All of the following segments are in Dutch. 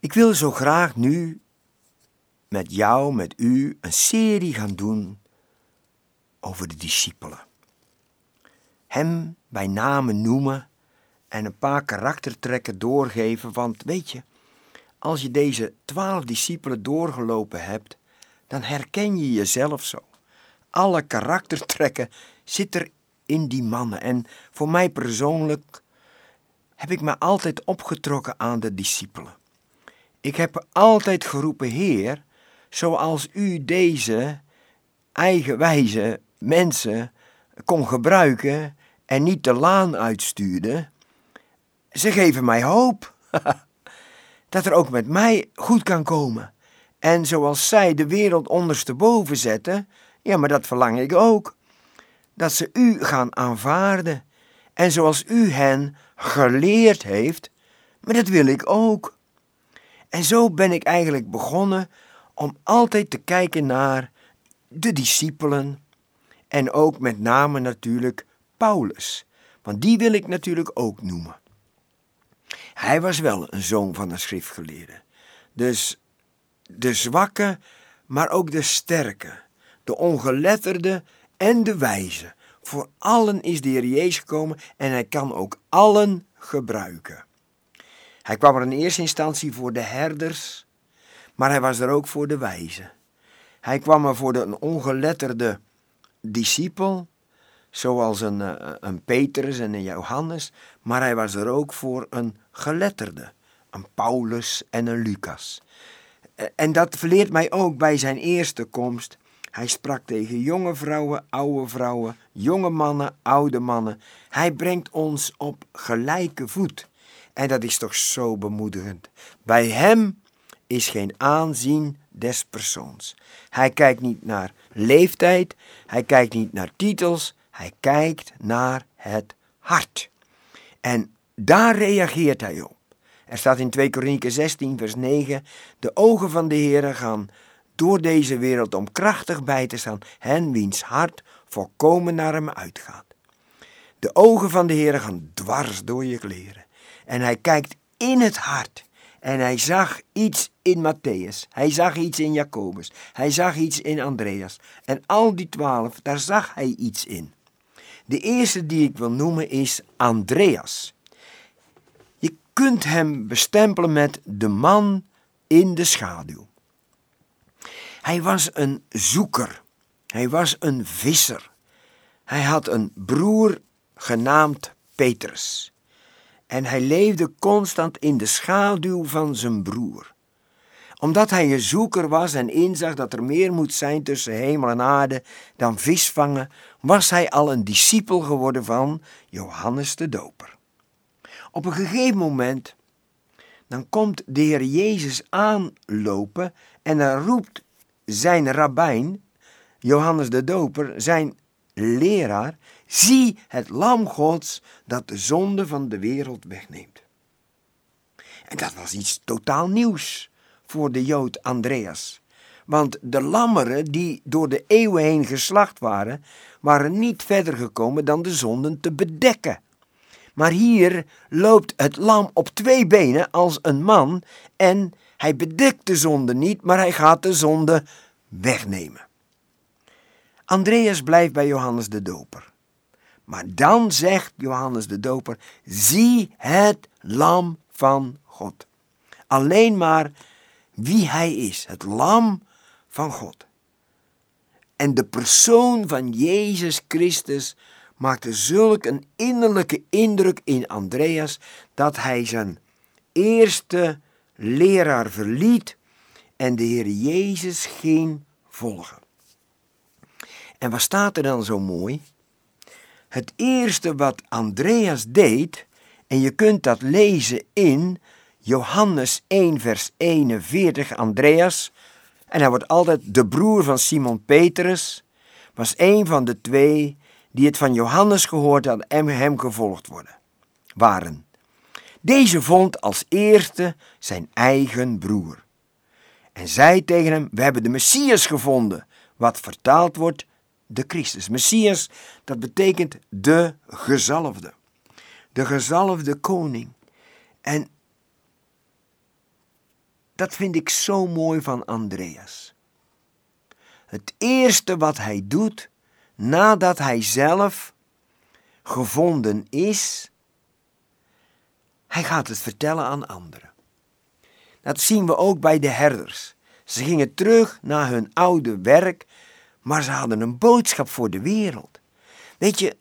Ik wil zo graag nu met jou, met u, een serie gaan doen over de discipelen. Hem bij name noemen en een paar karaktertrekken doorgeven, want weet je, als je deze twaalf discipelen doorgelopen hebt, dan herken je jezelf zo. Alle karaktertrekken zitten in die mannen. En voor mij persoonlijk heb ik me altijd opgetrokken aan de discipelen. Ik heb altijd geroepen, Heer, zoals u deze eigenwijze mensen kon gebruiken en niet de laan uitstuurde, ze geven mij hoop dat er ook met mij goed kan komen. En zoals zij de wereld ondersteboven zetten, ja, maar dat verlang ik ook. Dat ze u gaan aanvaarden. En zoals u hen geleerd heeft, maar dat wil ik ook. En zo ben ik eigenlijk begonnen om altijd te kijken naar de discipelen en ook met name natuurlijk Paulus, want die wil ik natuurlijk ook noemen. Hij was wel een zoon van een schriftgeleerde. Dus de zwakke, maar ook de sterke, de ongeletterde en de wijze. Voor allen is de Heer Jezus gekomen en hij kan ook allen gebruiken. Hij kwam er in eerste instantie voor de herders, maar hij was er ook voor de wijze. Hij kwam er voor de ongeletterde discipel, zoals een, eh, een Petrus en een Johannes, maar hij was er ook voor een geletterde, een Paulus en een Lucas. Eh, en dat verleert mij ook bij zijn eerste komst. Hij sprak tegen jonge vrouwen, oude vrouwen, jonge mannen, oude mannen. Hij brengt ons op gelijke voet. En dat is toch zo bemoedigend. Bij hem is geen aanzien des persoons. Hij kijkt niet naar leeftijd, hij kijkt niet naar titels, hij kijkt naar het hart. En daar reageert hij op. Er staat in 2 Korinthe 16, vers 9: De ogen van de Heer gaan door deze wereld om krachtig bij te staan, hen wiens hart volkomen naar hem uitgaat. De ogen van de Heer gaan dwars door je kleren. En hij kijkt in het hart. En hij zag iets in Matthäus. Hij zag iets in Jacobus. Hij zag iets in Andreas. En al die twaalf, daar zag hij iets in. De eerste die ik wil noemen is Andreas. Je kunt hem bestempelen met de man in de schaduw. Hij was een zoeker. Hij was een visser. Hij had een broer genaamd Petrus. En hij leefde constant in de schaduw van zijn broer. Omdat hij een zoeker was en inzag dat er meer moet zijn tussen hemel en aarde dan visvangen, was hij al een discipel geworden van Johannes de Doper. Op een gegeven moment, dan komt de Heer Jezus aanlopen en dan roept zijn rabbijn, Johannes de Doper, zijn leraar, zie het lam Gods dat de zonde van de wereld wegneemt. En dat was iets totaal nieuws voor de Jood Andreas. Want de lammeren die door de eeuwen heen geslacht waren, waren niet verder gekomen dan de zonden te bedekken. Maar hier loopt het lam op twee benen als een man en hij bedekt de zonde niet, maar hij gaat de zonde wegnemen. Andreas blijft bij Johannes de Doper. Maar dan zegt Johannes de Doper: zie het lam van God. Alleen maar wie hij is, het lam van God. En de persoon van Jezus Christus maakte zulk een innerlijke indruk in Andreas dat hij zijn eerste leraar verliet en de Heer Jezus ging volgen. En wat staat er dan zo mooi? Het eerste wat Andreas deed, en je kunt dat lezen in Johannes 1, vers 41, Andreas, en hij wordt altijd de broer van Simon Petrus, was een van de twee die het van Johannes gehoord hadden en hem gevolgd worden, waren. Deze vond als eerste zijn eigen broer. En zei tegen hem: We hebben de Messias gevonden, wat vertaald wordt de Christus. Messias, dat betekent de gezalfde. De gezalfde koning. En Dat vind ik zo mooi van Andreas. Het eerste wat hij doet nadat hij zelf gevonden is, hij gaat het vertellen aan anderen. Dat zien we ook bij de herders. Ze gingen terug naar hun oude werk, maar ze hadden een boodschap voor de wereld. Weet je,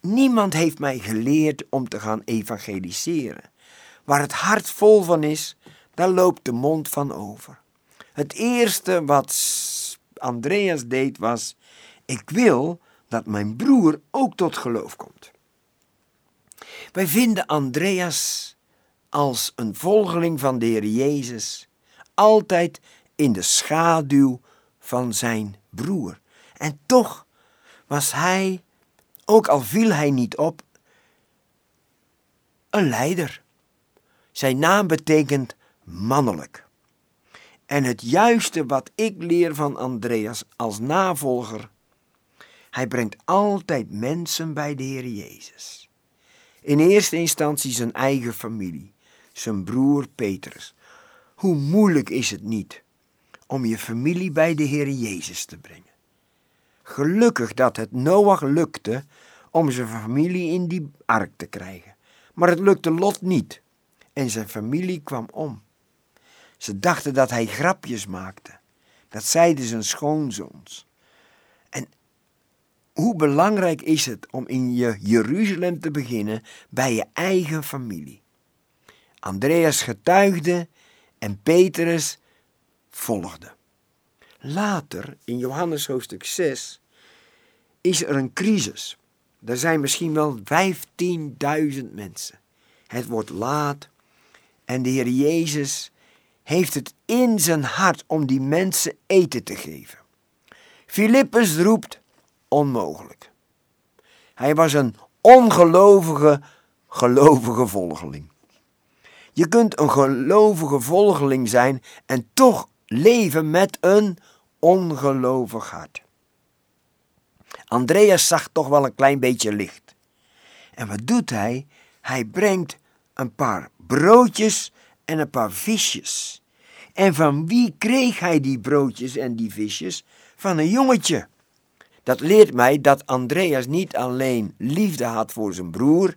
niemand heeft mij geleerd om te gaan evangeliseren. Waar het hart vol van is, daar loopt de mond van over. Het eerste wat Andreas deed was: Ik wil dat mijn broer ook tot geloof komt. Wij vinden Andreas als een volgeling van de Heer Jezus altijd in de schaduw van zijn broer. En toch was hij, ook al viel hij niet op, een leider. Zijn naam betekent mannelijk. En het juiste wat ik leer van Andreas als navolger, hij brengt altijd mensen bij de Heer Jezus. In eerste instantie zijn eigen familie, zijn broer Petrus. Hoe moeilijk is het niet om je familie bij de Heer Jezus te brengen. Gelukkig dat het Noach lukte om zijn familie in die ark te krijgen. Maar het lukte Lot niet en zijn familie kwam om. Ze dachten dat hij grapjes maakte. Dat zeiden zijn schoonzoons. En hoe belangrijk is het om in je Jeruzalem te beginnen bij je eigen familie? Andreas getuigde en Petrus volgde. Later, in Johannes hoofdstuk 6, is er een crisis. Er zijn misschien wel 15.000 mensen. Het wordt laat en de Heer Jezus heeft het in zijn hart om die mensen eten te geven. Filippus roept onmogelijk. Hij was een ongelovige, gelovige volgeling. Je kunt een gelovige volgeling zijn en toch leven met een ongelovig hart. Andreas zag toch wel een klein beetje licht. En wat doet hij? Hij brengt een paar broodjes en een paar visjes. En van wie kreeg hij die broodjes en die visjes? Van een jongetje. Dat leert mij dat Andreas niet alleen liefde had voor zijn broer,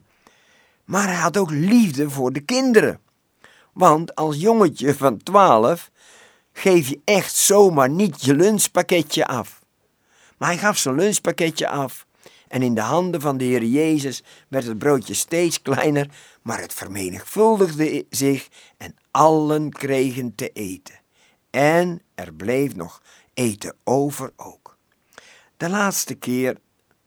maar hij had ook liefde voor de kinderen. Want als jongetje van twaalf geef je echt zomaar niet je lunchpakketje af. Hij gaf zijn lunchpakketje af. En in de handen van de Heer Jezus werd het broodje steeds kleiner, maar het vermenigvuldigde zich en allen kregen te eten. En er bleef nog eten over ook. De laatste keer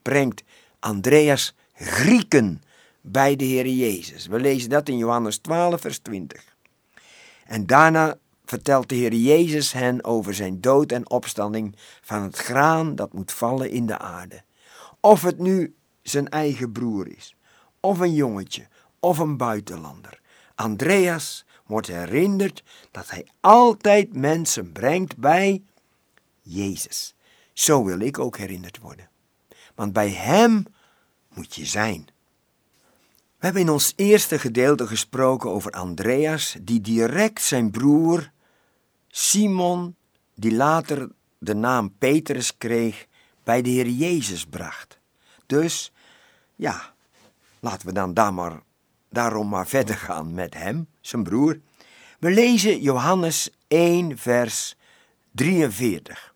brengt Andreas Grieken bij de Heer Jezus. We lezen dat in Johannes 12, vers 20. En daarna vertelt de Heer Jezus hen over zijn dood en opstanding van het graan dat moet vallen in de aarde. Of het nu zijn eigen broer is, of een jongetje, of een buitenlander. Andreas wordt herinnerd dat hij altijd mensen brengt bij Jezus. Zo wil ik ook herinnerd worden. Want bij Hem moet je zijn. We hebben in ons eerste gedeelte gesproken over Andreas, die direct zijn broer Simon, die later de naam Petrus kreeg, bij de Heer Jezus bracht. Dus, ja, laten we dan daar maar, daarom maar verder gaan met hem, zijn broer. We lezen Johannes 1, vers 43.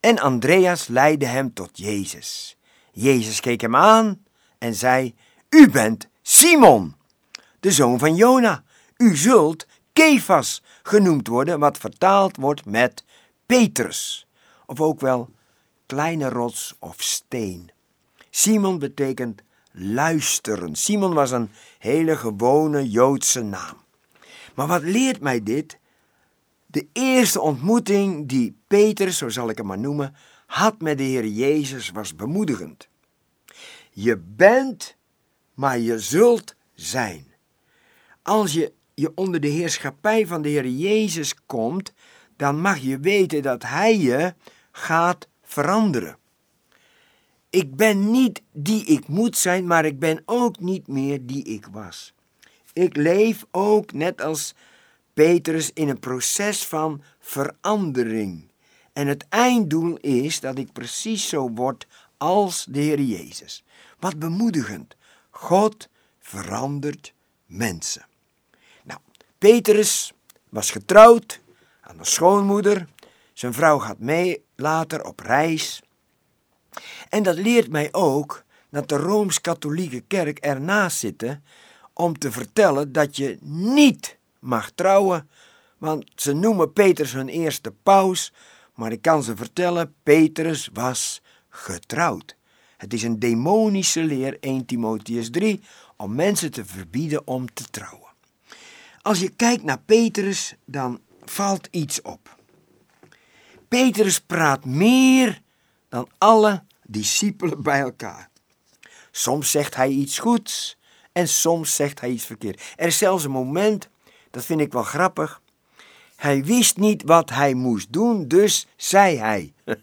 En Andreas leidde hem tot Jezus. Jezus keek hem aan en zei: U bent Simon, de zoon van Jona. U zult Kefas genoemd worden, wat vertaald wordt met Petrus, of ook wel kleine rots of steen. Simon betekent luisteren. Simon was een hele gewone Joodse naam. Maar wat leert mij dit? De eerste ontmoeting die Petrus, zo zal ik hem maar noemen, had met de Heer Jezus was bemoedigend. Je bent maar je zult zijn. Als je, je onder de heerschappij van de Heer Jezus komt, dan mag je weten dat Hij je gaat veranderen. Ik ben niet die ik moet zijn, maar ik ben ook niet meer die ik was. Ik leef ook net als Petrus in een proces van verandering. En het einddoel is dat ik precies zo word als de Heer Jezus. Wat bemoedigend. God verandert mensen. Petrus was getrouwd aan een schoonmoeder. Zijn vrouw gaat mee later op reis. En dat leert mij ook dat de Rooms-Katholieke Kerk ernaast zitten om te vertellen dat je niet mag trouwen, want ze noemen Petrus hun eerste paus, maar ik kan ze vertellen, Petrus was getrouwd. Het is een demonische leer, 1 Timotheus 3, om mensen te verbieden om te trouwen. Als je kijkt naar Petrus, dan valt iets op. Petrus praat meer dan alle discipelen bij elkaar. Soms zegt hij iets goeds en soms zegt hij iets verkeerd. Er is zelfs een moment, dat vind ik wel grappig. Hij wist niet wat hij moest doen, dus zei hij.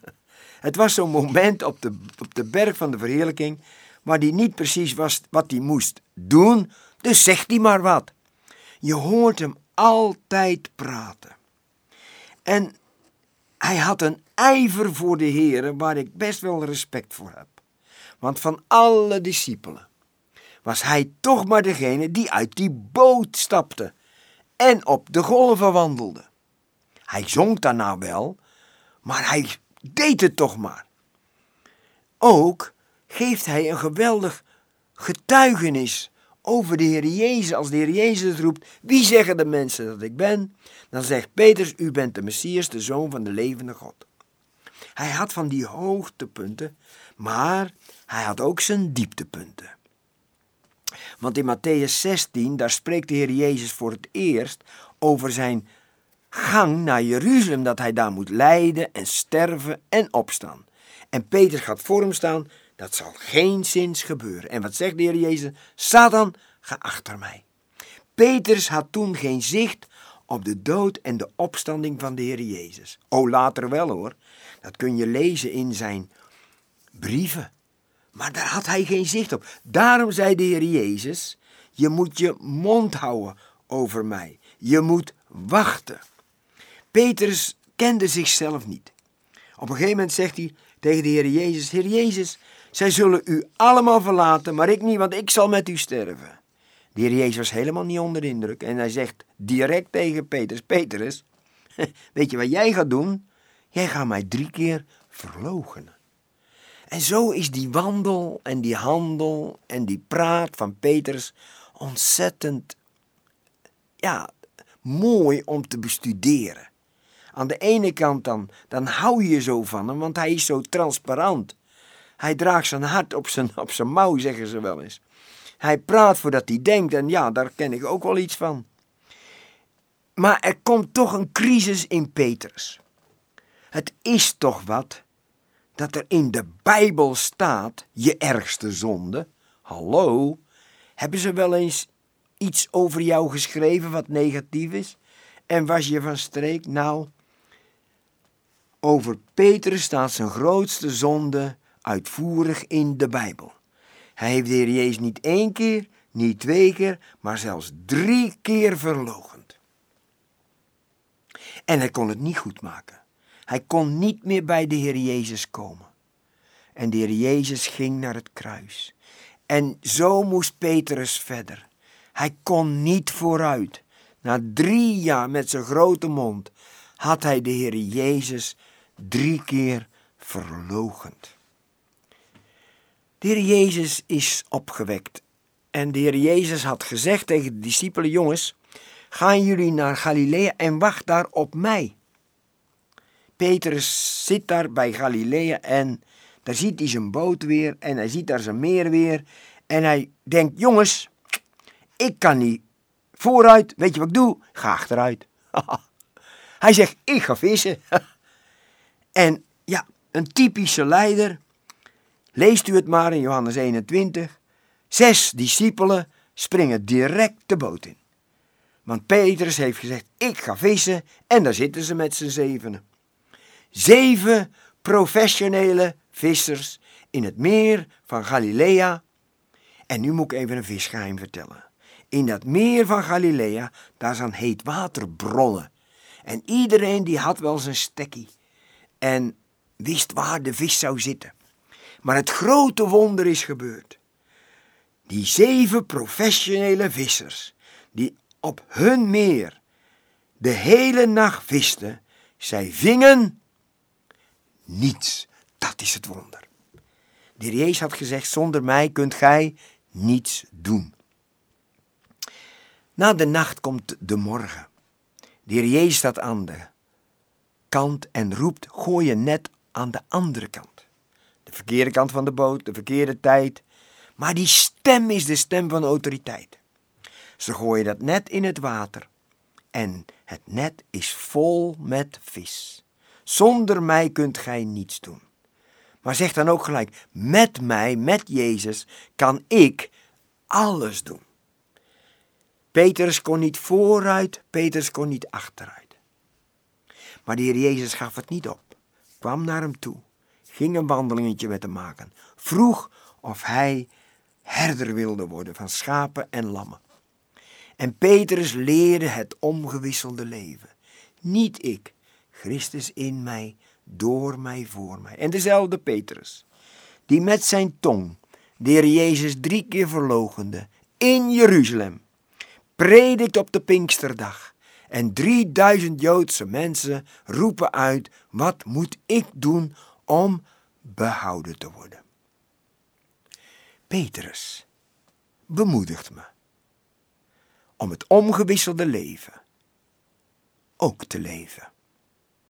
Het was zo'n moment op de, op de berg van de verheerlijking, waar hij niet precies was wat hij moest doen, dus zegt hij maar wat. Je hoort hem altijd praten. En hij had een ijver voor de Heer waar ik best wel respect voor heb. Want van alle discipelen was hij toch maar degene die uit die boot stapte en op de golven wandelde. Hij zong daarna wel, maar hij deed het toch maar. Ook geeft hij een geweldig getuigenis over de Heer Jezus. Als de Heer Jezus roept, wie zeggen de mensen dat ik ben? Dan zegt Petrus, u bent de Messias, de Zoon van de levende God. Hij had van die hoogtepunten, maar hij had ook zijn dieptepunten. Want in Matthäus 16, daar spreekt de Heer Jezus voor het eerst over zijn gang naar Jeruzalem, dat hij daar moet lijden en sterven en opstaan. En Peter gaat voor hem staan, dat zal geen zins gebeuren. En wat zegt de Heer Jezus? Satan, ga achter mij. Petrus had toen geen zicht op de dood en de opstanding van de Heer Jezus. Oh, later wel hoor. Dat kun je lezen in zijn brieven. Maar daar had hij geen zicht op. Daarom zei de Heer Jezus: Je moet je mond houden over mij. Je moet wachten. Petrus kende zichzelf niet. Op een gegeven moment zegt hij tegen de Heer Jezus: Heer Jezus, zij zullen u allemaal verlaten, maar ik niet, want ik zal met u sterven. De Heer Jezus was helemaal niet onder de indruk en hij zegt direct tegen Petrus: Petrus, weet je wat jij gaat doen? Jij gaat mij drie keer verloochenen. En zo is die wandel en die handel en die praat van Petrus ontzettend ja, mooi om te bestuderen. Aan de ene kant dan, dan hou je zo van hem, want hij is zo transparant. Hij draagt zijn hart op zijn, op zijn mouw, zeggen ze wel eens. Hij praat voordat hij denkt en ja, daar ken ik ook wel iets van. Maar er komt toch een crisis in Petrus. Het is toch wat dat er in de Bijbel staat, je ergste zonde. Hallo, hebben ze wel eens iets over jou geschreven wat negatief is? En was je van streek? Nou, over Petrus staat zijn grootste zonde uitvoerig in de Bijbel. Hij heeft de Heer Jezus niet één keer, niet twee keer, maar zelfs drie keer verlogend. En hij kon het niet goed maken. Hij kon niet meer bij de Heer Jezus komen. En de Heer Jezus ging naar het kruis. En zo moest Petrus verder. Hij kon niet vooruit. Na drie jaar met zijn grote mond had hij de Heer Jezus drie keer verlogend. De Heer Jezus is opgewekt. En de Heer Jezus had gezegd tegen de discipelen: Jongens, gaan jullie naar Galilea en wacht daar op mij. Petrus zit daar bij Galilea en daar ziet hij zijn boot weer en hij ziet daar zijn meer weer. En hij denkt, jongens, ik kan niet vooruit. Weet je wat ik doe? Ga achteruit. hij zegt, ik ga vissen. en ja, een typische leider. Leest u het maar in Johannes 21. Zes discipelen springen direct de boot in. Want Petrus heeft gezegd, ik ga vissen. En daar zitten ze met z'n zevenen. Zeven professionele vissers in het meer van Galilea. En nu moet ik even een visgeheim vertellen. in dat meer van Galilea, daar zijn heet waterbronnen. En iedereen die had wel zijn stekkie en wist waar de vis zou zitten. Maar het grote wonder is gebeurd. Die zeven professionele vissers, die op hun meer de hele nacht visten, zij vingen niets. Dat is het wonder. De Jezus had gezegd, zonder mij kunt gij niets doen. Na de nacht komt de morgen. De Jezus staat aan de kant en roept, gooi je net aan de andere kant. De verkeerde kant van de boot, de verkeerde tijd. Maar die stem is de stem van autoriteit. Ze gooien dat net in het water en het net is vol met vis. Zonder mij kunt gij niets doen. Maar zeg dan ook gelijk, met mij, met Jezus, kan ik alles doen. Petrus kon niet vooruit, Petrus kon niet achteruit. Maar de Heer Jezus gaf het niet op, kwam naar hem toe, ging een wandelingetje met hem maken, vroeg of hij herder wilde worden van schapen en lammen. En Petrus leerde het omgewisselde leven. Niet ik, Christus in mij, door mij, voor mij. En dezelfde Petrus, die met zijn tong de Heer Jezus drie keer verlogende in Jeruzalem, predikt op de Pinksterdag. En 3000 Joodse mensen roepen uit: Wat moet ik doen om behouden te worden? Petrus bemoedigt me om het omgewisselde leven ook te leven.